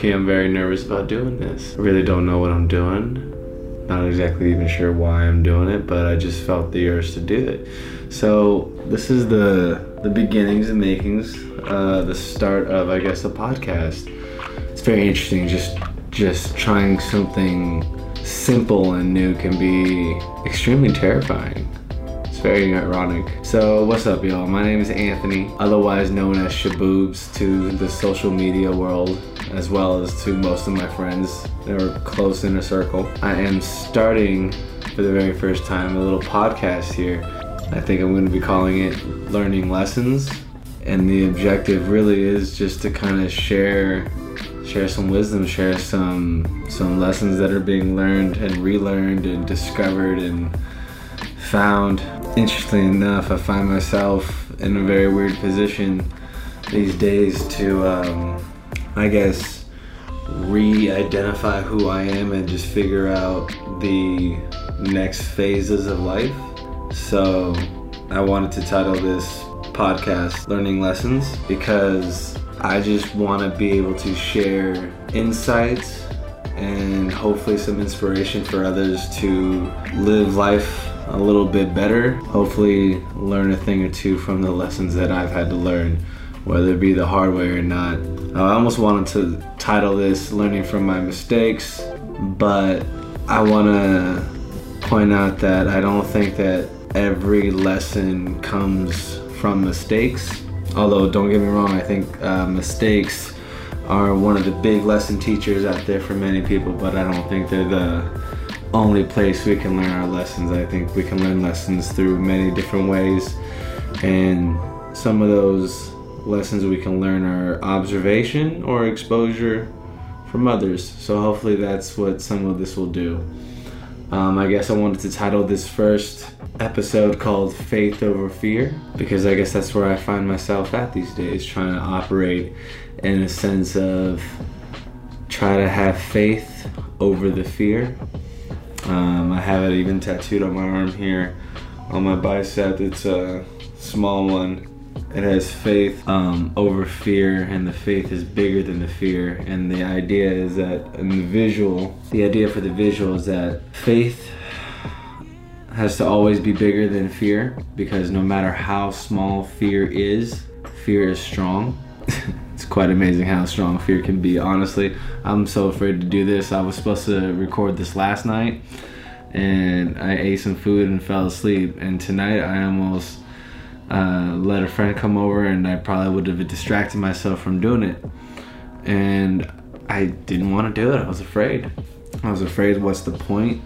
low key, I'm very nervous about doing this. I really don't know what I'm doing. Not exactly even sure why I'm doing it, but I just felt the urge to do it. So this is the the beginnings and makings, uh, the start of I guess a podcast. It's very interesting. Just just trying something simple and new can be extremely terrifying. It's very ironic. So, what's up, y'all? My name is Anthony, otherwise known as Shaboobs to the social media world, as well as to most of my friends that are close in a circle. I am starting for the very first time a little podcast here. I think I'm going to be calling it Learning Lessons. And the objective really is just to kind of share share some wisdom, share some some lessons that are being learned and relearned and discovered and found. Interestingly enough, I find myself in a very weird position these days to, um, I guess, re-identify who I am and just figure out the next phases of life. So I wanted to title this podcast Learning Lessons because I just want to be able to share insights and hopefully some inspiration for others to live life a little bit better. Hopefully, learn a thing or two from the lessons that I've had to learn, whether it be the hard way or not. I almost wanted to title this Learning from My Mistakes, but I want to point out that I don't think that every lesson comes from mistakes. Although, don't get me wrong, I think uh, mistakes are one of the big lesson teachers out there for many people, but I don't think they're the only place we can learn our lessons. I think we can learn lessons through many different ways, and some of those lessons we can learn are observation or exposure from others. So, hopefully, that's what some of this will do. Um, I guess I wanted to title this first episode called Faith Over Fear because I guess that's where I find myself at these days, trying to operate in a sense of try to have faith over the fear. Um, I have it even tattooed on my arm here on my bicep. It's a small one. It has faith um, over fear, and the faith is bigger than the fear. And the idea is that in the visual, the idea for the visual is that faith has to always be bigger than fear because no matter how small fear is, fear is strong. it's quite amazing how strong fear can be. Honestly, I'm so afraid to do this. I was supposed to record this last night and I ate some food and fell asleep. And tonight I almost uh, let a friend come over and I probably would have distracted myself from doing it. And I didn't want to do it. I was afraid. I was afraid, what's the point?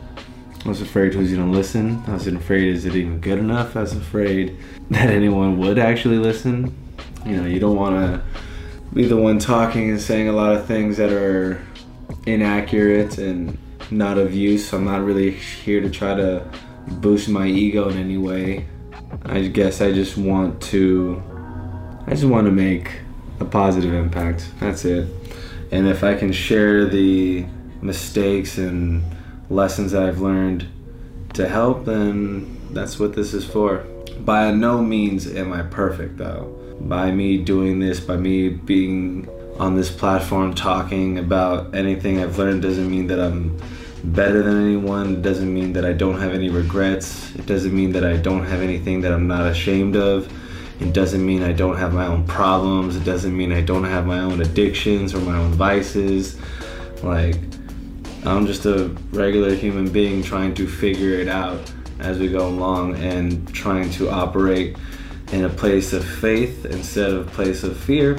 I was afraid who's gonna listen. I was afraid, is it even good enough? I was afraid that anyone would actually listen. You know, you don't wanna be the one talking and saying a lot of things that are inaccurate and not of use. I'm not really here to try to boost my ego in any way. I guess I just want to I just want to make a positive impact. That's it. And if I can share the mistakes and lessons that I've learned to help, then that's what this is for. By no means am I perfect though. By me doing this, by me being on this platform talking about anything I've learned doesn't mean that I'm better than anyone. It doesn't mean that I don't have any regrets. It doesn't mean that I don't have anything that I'm not ashamed of. It doesn't mean I don't have my own problems. It doesn't mean I don't have my own addictions or my own vices. Like, I'm just a regular human being trying to figure it out as we go along and trying to operate in a place of faith instead of place of fear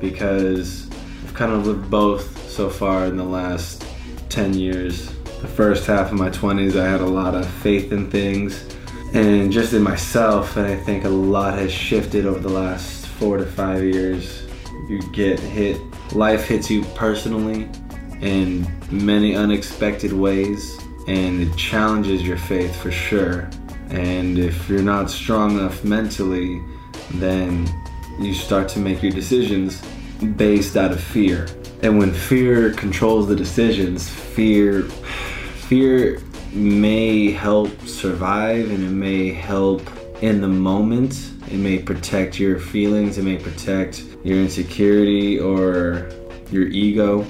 because I've kind of lived both so far in the last 10 years. The first half of my 20s, I had a lot of faith in things and just in myself, and I think a lot has shifted over the last four to five years. You get hit, life hits you personally in many unexpected ways, and it challenges your faith for sure. And if you're not strong enough mentally, then you start to make your decisions based out of fear. And when fear controls the decisions, fear fear may help survive and it may help in the moment. It may protect your feelings, it may protect your insecurity or your ego.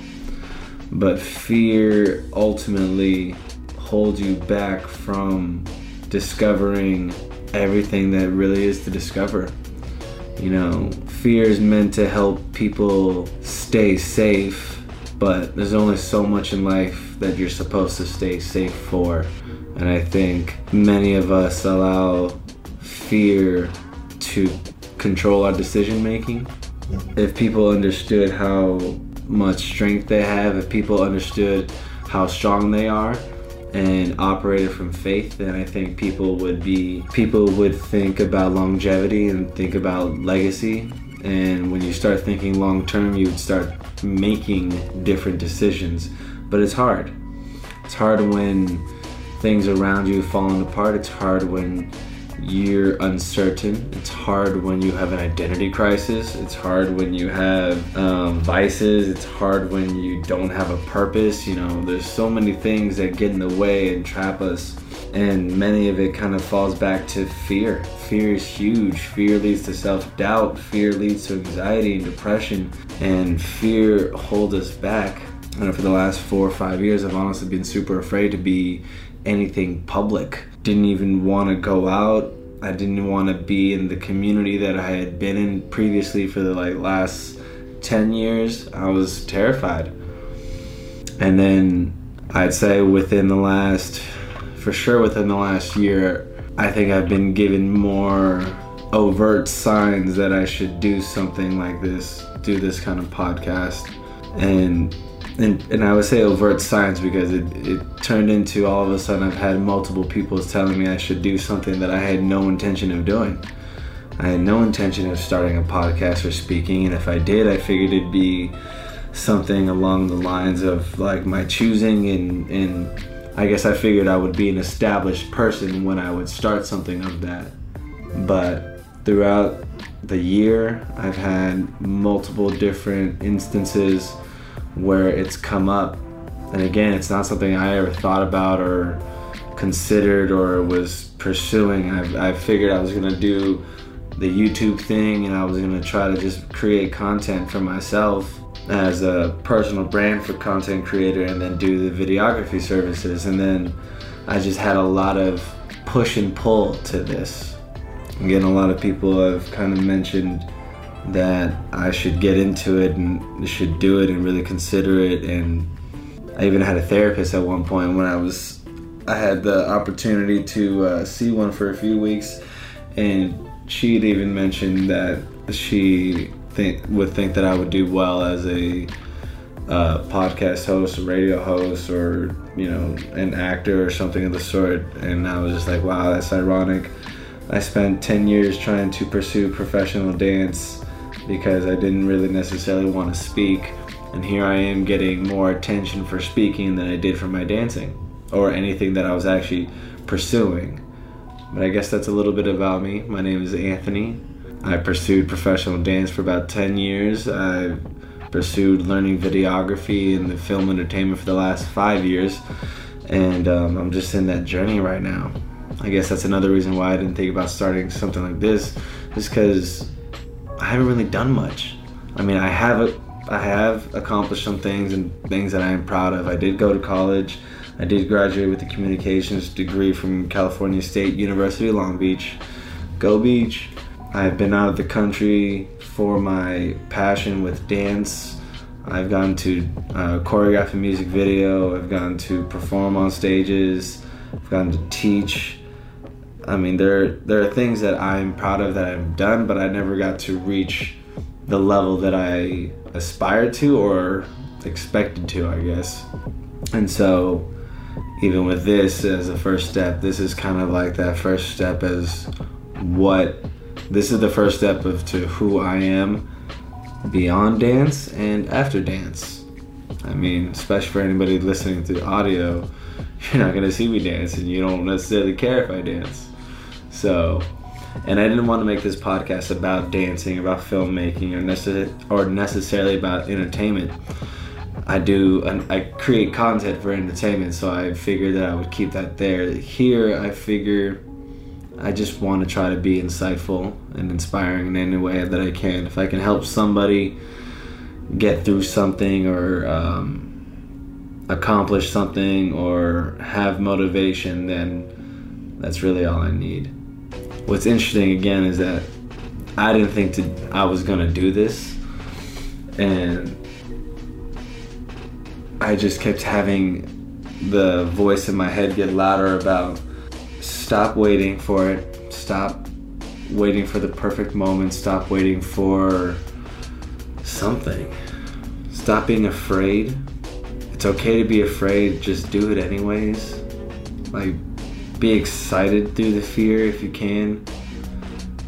But fear ultimately holds you back from discovering everything that really is to discover. You know, fear is meant to help people stay safe, but there's only so much in life that you're supposed to stay safe for. And I think many of us allow fear to control our decision making. If people understood how much strength they have, if people understood how strong they are, and operated from faith, then I think people would be people would think about longevity and think about legacy. And when you start thinking long term, you would start making different decisions. But it's hard. It's hard when things around you falling apart. It's hard when you're uncertain. It's hard when you have an identity crisis. It's hard when you have um, vices. It's hard when you don't have a purpose. You know, there's so many things that get in the way and trap us. And many of it kind of falls back to fear. Fear is huge. Fear leads to self doubt. Fear leads to anxiety and depression. And fear holds us back. And for the last four or five years, I've honestly been super afraid to be anything public. Didn't even want to go out. I didn't want to be in the community that I had been in previously for the like last 10 years. I was terrified. And then I'd say within the last for sure within the last year, I think I've been given more overt signs that I should do something like this, do this kind of podcast. And and, and I would say overt signs because it, it turned into all of a sudden I've had multiple people telling me I should do something that I had no intention of doing. I had no intention of starting a podcast or speaking, and if I did, I figured it'd be something along the lines of like my choosing, and, and I guess I figured I would be an established person when I would start something of that. But throughout the year, I've had multiple different instances where it's come up. And again, it's not something I ever thought about or considered or was pursuing. I, figured I was gonna do the YouTube thing and I was gonna try to just create content for myself as a personal brand for content creator and then do the videography services. And then I just had a lot of push and pull to this. Again, a lot of people have kind of mentioned that I should get into it and should do it and really consider it. And I even had a therapist at one point when I was, I had the opportunity to uh, see one for a few weeks, and she'd even mentioned that she think, would think that I would do well as a uh, podcast host, radio host, or you know, an actor or something of the sort. And I was just like, wow, that's ironic. I spent 10 years trying to pursue professional dance because I didn't really necessarily want to speak. And here I am getting more attention for speaking than I did for my dancing or anything that I was actually pursuing. But I guess that's a little bit about me. My name is Anthony. I pursued professional dance for about 10 years. I pursued learning videography and the film entertainment for the last five years. And um, I'm just in that journey right now. I guess that's another reason why I didn't think about starting something like this, is because I haven't really done much. I mean, I have a, I have accomplished some things and things that I am proud of. I did go to college. I did graduate with a communications degree from California State University, Long Beach. Go Beach. I've been out of the country for my passion with dance. I've gone to uh, choreograph a music video. I've gone to perform on stages. I've gone to teach. I mean, there there are things that I'm proud of that I've done, but I never got to reach the level that I aspired to or expected to, I guess. And so, even with this as a first step, this is kind of like that first step as what this is the first step of to who I am beyond dance and after dance. I mean, especially for anybody listening to audio, you're not gonna see me dance, and you don't necessarily care if I dance. So, and I didn't want to make this podcast about dancing, about filmmaking, or, necess- or necessarily about entertainment. I do, I create content for entertainment, so I figured that I would keep that there. Here, I figure I just want to try to be insightful and inspiring in any way that I can. If I can help somebody get through something or um, accomplish something or have motivation, then that's really all I need. What's interesting again is that I didn't think to, I was gonna do this, and I just kept having the voice in my head get louder about stop waiting for it, stop waiting for the perfect moment, stop waiting for something. Stop being afraid. It's okay to be afraid, just do it anyways. Like, be excited through the fear if you can.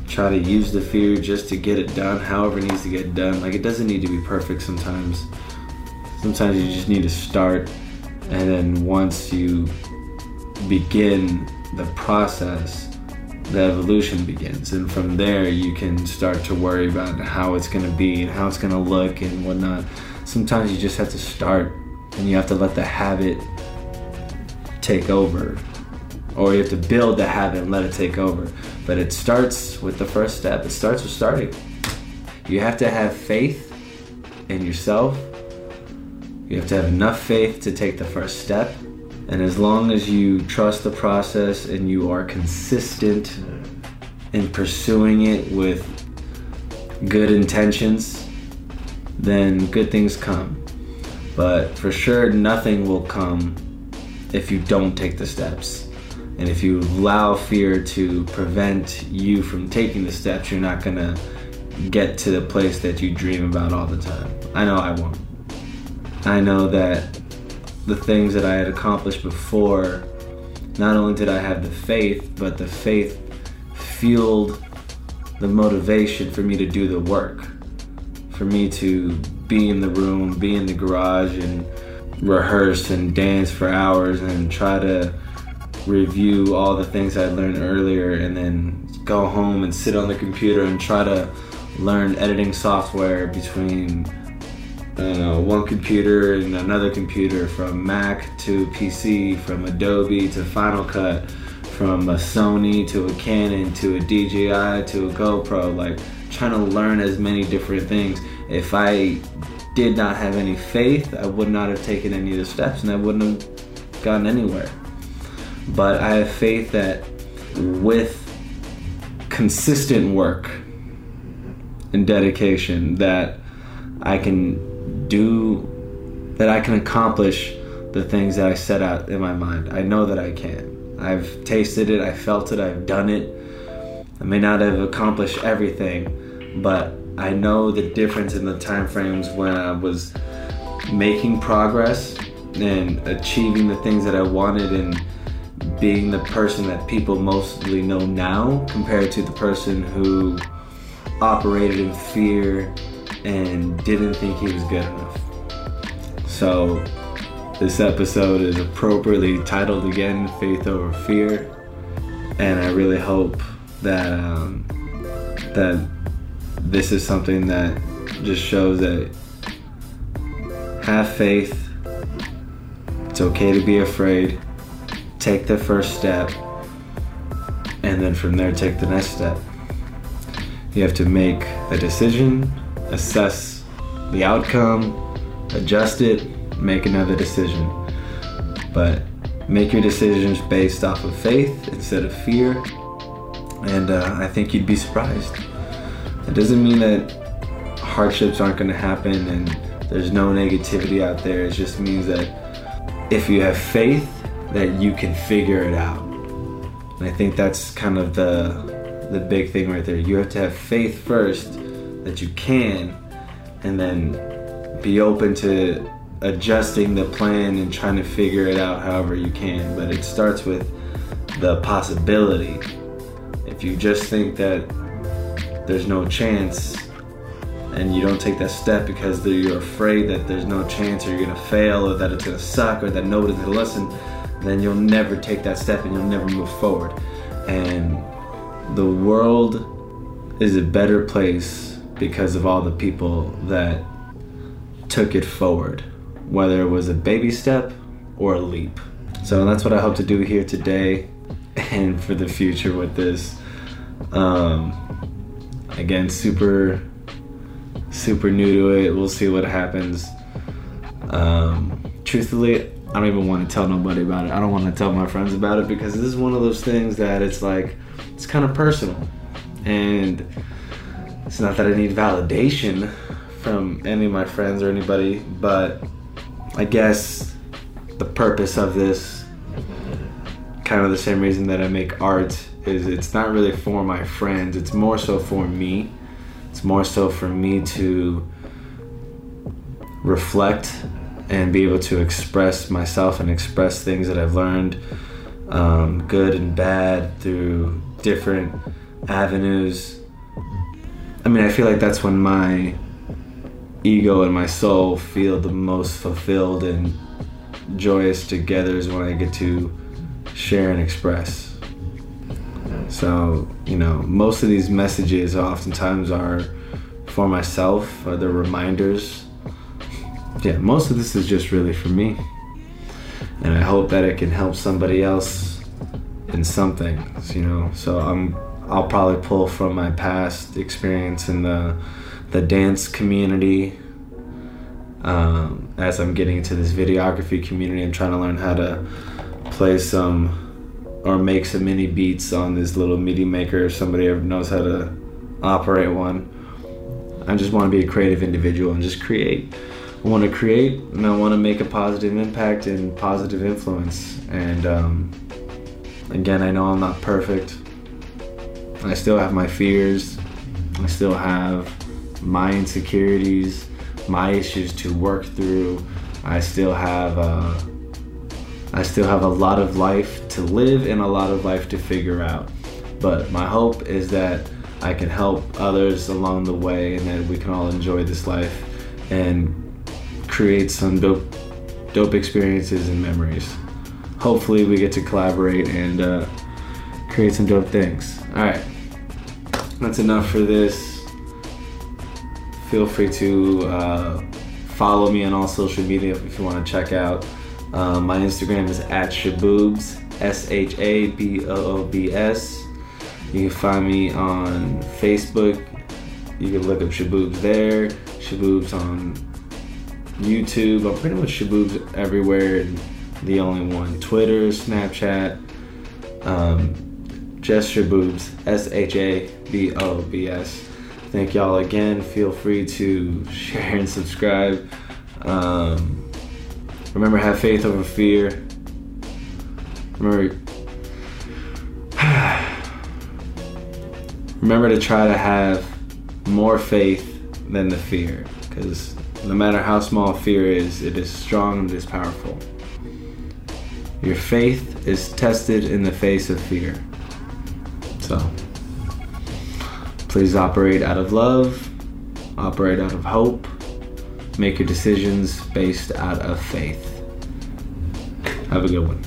Try to use the fear just to get it done, however it needs to get done. Like, it doesn't need to be perfect sometimes. Sometimes you just need to start, and then once you begin the process, the evolution begins. And from there, you can start to worry about how it's going to be and how it's going to look and whatnot. Sometimes you just have to start and you have to let the habit take over. Or you have to build the habit and let it take over. But it starts with the first step, it starts with starting. You have to have faith in yourself. You have to have enough faith to take the first step and as long as you trust the process and you are consistent in pursuing it with good intentions, then good things come. But for sure, nothing will come if you don't take the steps. And if you allow fear to prevent you from taking the steps, you're not gonna get to the place that you dream about all the time. I know I won't. I know that the things that I had accomplished before, not only did I have the faith, but the faith fueled the motivation for me to do the work, for me to be in the room, be in the garage, and rehearse and dance for hours and try to review all the things I learned earlier, and then go home and sit on the computer and try to learn editing software between Know, uh, one computer and another computer from Mac to PC, from Adobe to Final Cut, from a Sony to a Canon to a DJI to a GoPro, like trying to learn as many different things. If I did not have any faith, I would not have taken any of the steps and I wouldn't have gotten anywhere. But I have faith that with consistent work and dedication that I can do that I can accomplish the things that I set out in my mind. I know that I can. I've tasted it, I felt it, I've done it. I may not have accomplished everything, but I know the difference in the time frames when I was making progress and achieving the things that I wanted and being the person that people mostly know now compared to the person who operated in fear and didn't think he was good enough. So, this episode is appropriately titled again Faith Over Fear. And I really hope that, um, that this is something that just shows that have faith. It's okay to be afraid. Take the first step. And then from there, take the next step. You have to make a decision assess the outcome, adjust it, make another decision. But make your decisions based off of faith instead of fear. And uh, I think you'd be surprised. It doesn't mean that hardships aren't going to happen and there's no negativity out there. It just means that if you have faith, that you can figure it out. And I think that's kind of the the big thing right there. You have to have faith first that you can, and then be open to adjusting the plan and trying to figure it out however you can. But it starts with the possibility. If you just think that there's no chance and you don't take that step because you're afraid that there's no chance or you're gonna fail or that it's gonna suck or that nobody's gonna listen, then you'll never take that step and you'll never move forward. And the world is a better place because of all the people that took it forward, whether it was a baby step or a leap. So that's what I hope to do here today and for the future with this. Um, again, super, super new to it. We'll see what happens. Um, truthfully, I don't even want to tell nobody about it. I don't want to tell my friends about it because this is one of those things that it's like it's kind of personal, and it's not that I need validation from any of my friends or anybody, but I guess the purpose of this, kind of the same reason that I make art, is it's not really for my friends. It's more so for me. It's more so for me to reflect and be able to express myself and express things that I've learned, um, good and bad, through different avenues. I mean, I feel like that's when my ego and my soul feel the most fulfilled and joyous together is when I get to share and express. So, you know, most of these messages oftentimes are for myself, or they're reminders yeah, most of this is just really for me. And I hope that it can help somebody else in something, you know. So I'm I'll probably pull from my past experience in the the dance community. Um, as I'm getting into this videography community, I'm trying to learn how to play some or make some mini beats on this little MIDI maker if somebody ever knows how to operate one. I just want to be a creative individual and just create. I want to create and I want to make a positive impact and positive influence. And um, again, I know I'm not perfect. I still have my fears. I still have my insecurities, my issues to work through. I still have uh, I still have a lot of life to live and a lot of life to figure out. But my hope is that I can help others along the way and that we can all enjoy this life and create some dope, dope experiences and memories. Hopefully, we get to collaborate and uh, create some dope things. All right, that's enough for this. Feel free to uh, follow me on all social media if you want to check out. Uh, my Instagram is at Shaboobs, S H A B O O B S. You can find me on Facebook. You can look up Shaboobs there. Shaboobs on YouTube. I'm pretty much Shaboobs everywhere. The only one. Twitter, Snapchat, um, just Boobs, S H A B O B S. Thank y'all again. Feel free to share and subscribe. Um, remember, have faith over fear. Remember, remember to try to have more faith than the fear, because no matter how small fear is, it is strong and it is powerful. Your faith is tested in the face of fear. So, please operate out of love, operate out of hope, make your decisions based out of faith. Have a good one.